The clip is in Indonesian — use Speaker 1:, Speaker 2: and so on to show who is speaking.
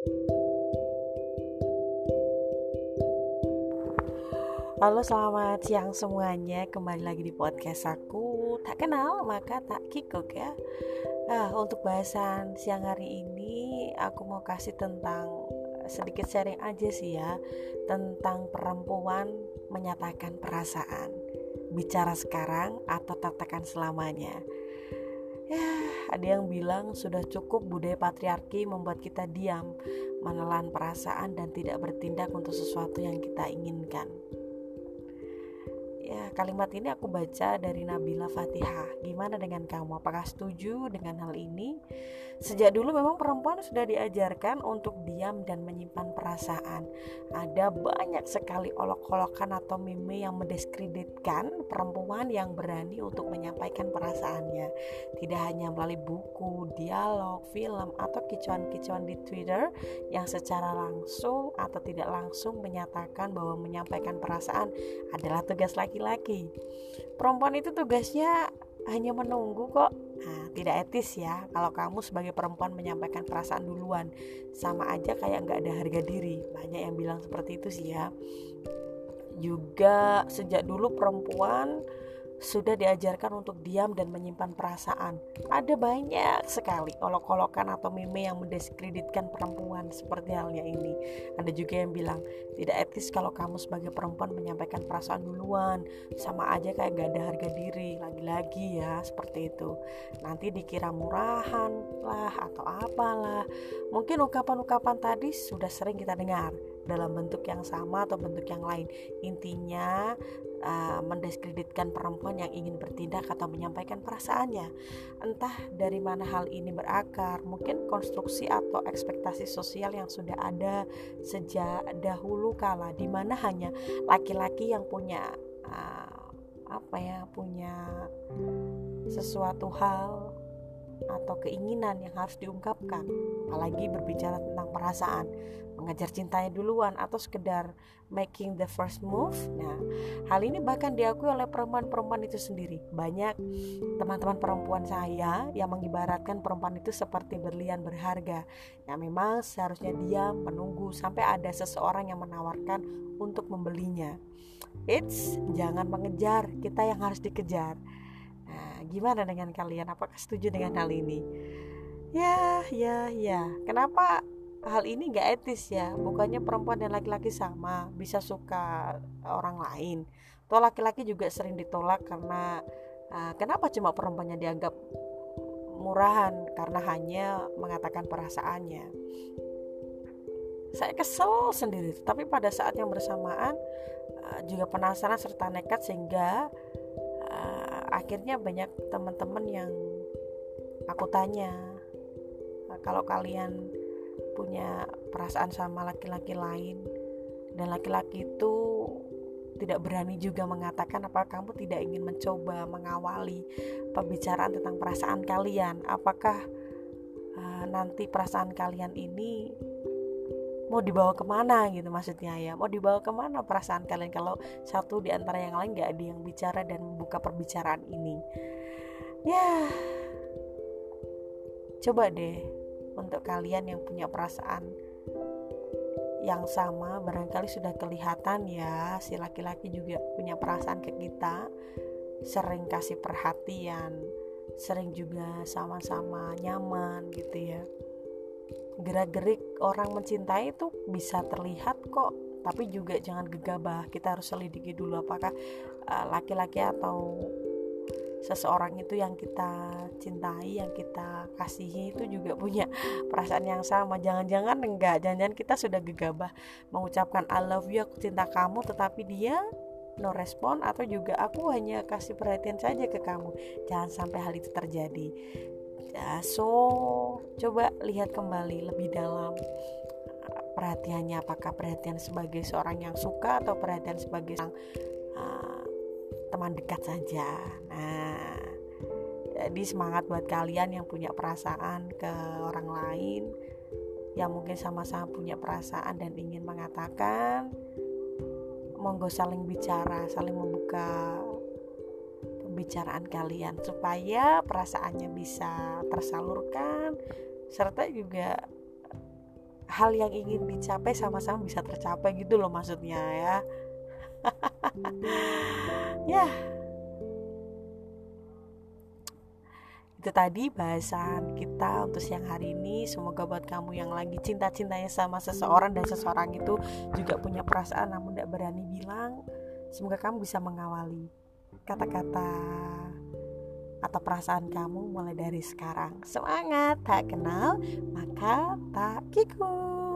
Speaker 1: Halo selamat siang semuanya. Kembali lagi di podcast aku. Tak kenal maka tak kikuk ya. Nah untuk bahasan siang hari ini Aku mau kasih tentang Sedikit sharing aja sih ya Tentang perempuan menyatakan perasaan. Bicara sekarang atau katakan selamanya Ya, ada yang bilang sudah cukup budaya patriarki membuat kita diam, menelan perasaan dan tidak bertindak untuk sesuatu yang kita inginkan. Ya, kalimat ini aku baca dari Nabila Fatihah. Gimana dengan kamu? Apakah setuju dengan hal ini? Sejak dulu memang perempuan sudah diajarkan untuk diam dan menyimpan perasaan. Ada banyak sekali olok-olokan atau meme yang mendiskreditkan perempuan yang berani untuk menyampaikan perasaannya. Tidak hanya melalui buku, dialog, film, atau kicauan-kicauan di Twitter yang secara langsung atau tidak langsung menyatakan bahwa menyampaikan perasaan adalah tugas laki-laki. Perempuan itu tugasnya hanya menunggu kok. Nah, tidak etis ya kalau kamu sebagai perempuan menyampaikan perasaan duluan. Sama aja kayak nggak ada harga diri. Banyak yang bilang seperti itu sih ya. Juga sejak dulu perempuan sudah diajarkan untuk diam dan menyimpan perasaan. Ada banyak sekali olok-olokan atau meme yang mendiskreditkan perempuan seperti halnya ini. Ada juga yang bilang tidak etis kalau kamu sebagai perempuan menyampaikan perasaan duluan, sama aja kayak gak ada harga diri. Lagi-lagi ya seperti itu. Nanti dikira murahan lah atau apalah. Mungkin ucapan-ucapan tadi sudah sering kita dengar dalam bentuk yang sama atau bentuk yang lain. Intinya uh, mendiskreditkan perempuan yang ingin bertindak atau menyampaikan perasaannya. Entah dari mana hal ini berakar, mungkin konstruksi atau ekspektasi sosial yang sudah ada sejak dahulu kala di mana hanya laki-laki yang punya uh, apa ya, punya sesuatu hal atau keinginan yang harus diungkapkan. Apalagi berbicara tentang perasaan mengejar cintanya duluan atau sekedar making the first move. Nah hal ini bahkan diakui oleh perempuan-perempuan itu sendiri. Banyak teman-teman perempuan saya yang mengibaratkan perempuan itu seperti berlian berharga. Yang memang seharusnya dia menunggu sampai ada seseorang yang menawarkan untuk membelinya. It's jangan mengejar. Kita yang harus dikejar gimana dengan kalian? Apakah setuju dengan hal ini? Ya, ya, ya. Kenapa hal ini gak etis ya? Bukannya perempuan dan laki-laki sama, bisa suka orang lain. Toh laki-laki juga sering ditolak karena uh, kenapa cuma perempuannya dianggap murahan karena hanya mengatakan perasaannya. Saya kesel sendiri, tapi pada saat yang bersamaan uh, juga penasaran serta nekat sehingga akhirnya banyak teman-teman yang aku tanya nah, kalau kalian punya perasaan sama laki-laki lain dan laki-laki itu tidak berani juga mengatakan apa kamu tidak ingin mencoba mengawali pembicaraan tentang perasaan kalian apakah uh, nanti perasaan kalian ini mau dibawa ke mana gitu maksudnya ya. Mau dibawa ke mana perasaan kalian kalau satu di antara yang lain gak ada yang bicara dan membuka perbicaraan ini. Ya. Coba deh untuk kalian yang punya perasaan yang sama barangkali sudah kelihatan ya si laki-laki juga punya perasaan ke kita. Sering kasih perhatian sering juga sama-sama nyaman gitu ya gerak-gerik orang mencintai itu bisa terlihat kok. Tapi juga jangan gegabah kita harus selidiki dulu apakah eh, laki-laki uh, atau seseorang itu yang kita cintai yang kita kasihi itu juga punya perasaan yang sama. Jangan-jangan enggak jangan-jangan kita sudah gegabah mengucapkan I love you aku cinta kamu tetapi dia no respon atau juga aku hanya kasih perhatian saja ke kamu. Jangan sampai hal itu terjadi ya, so coba lihat kembali lebih dalam. Perhatiannya apakah perhatian sebagai seorang yang suka atau perhatian sebagai seorang uh, teman dekat saja? Nah jadi semangat buat kalian yang punya perasaan ke orang lain yang mungkin sama-sama punya perasaan dan ingin mengatakan monggo saling bicara saling membuka pembicaraan kalian supaya perasaannya bisa tersalurkan serta juga hal yang ingin dicapai sama-sama bisa tercapai gitu loh maksudnya ya. Ya. Itu tadi bahasan kita untuk siang hari ini. Semoga buat kamu yang lagi cinta-cintanya sama seseorang dan seseorang itu juga punya perasaan namun tidak berani bilang semoga kamu bisa mengawali kata-kata atau perasaan kamu mulai dari sekarang. Semangat tak kenal maka tak kikuk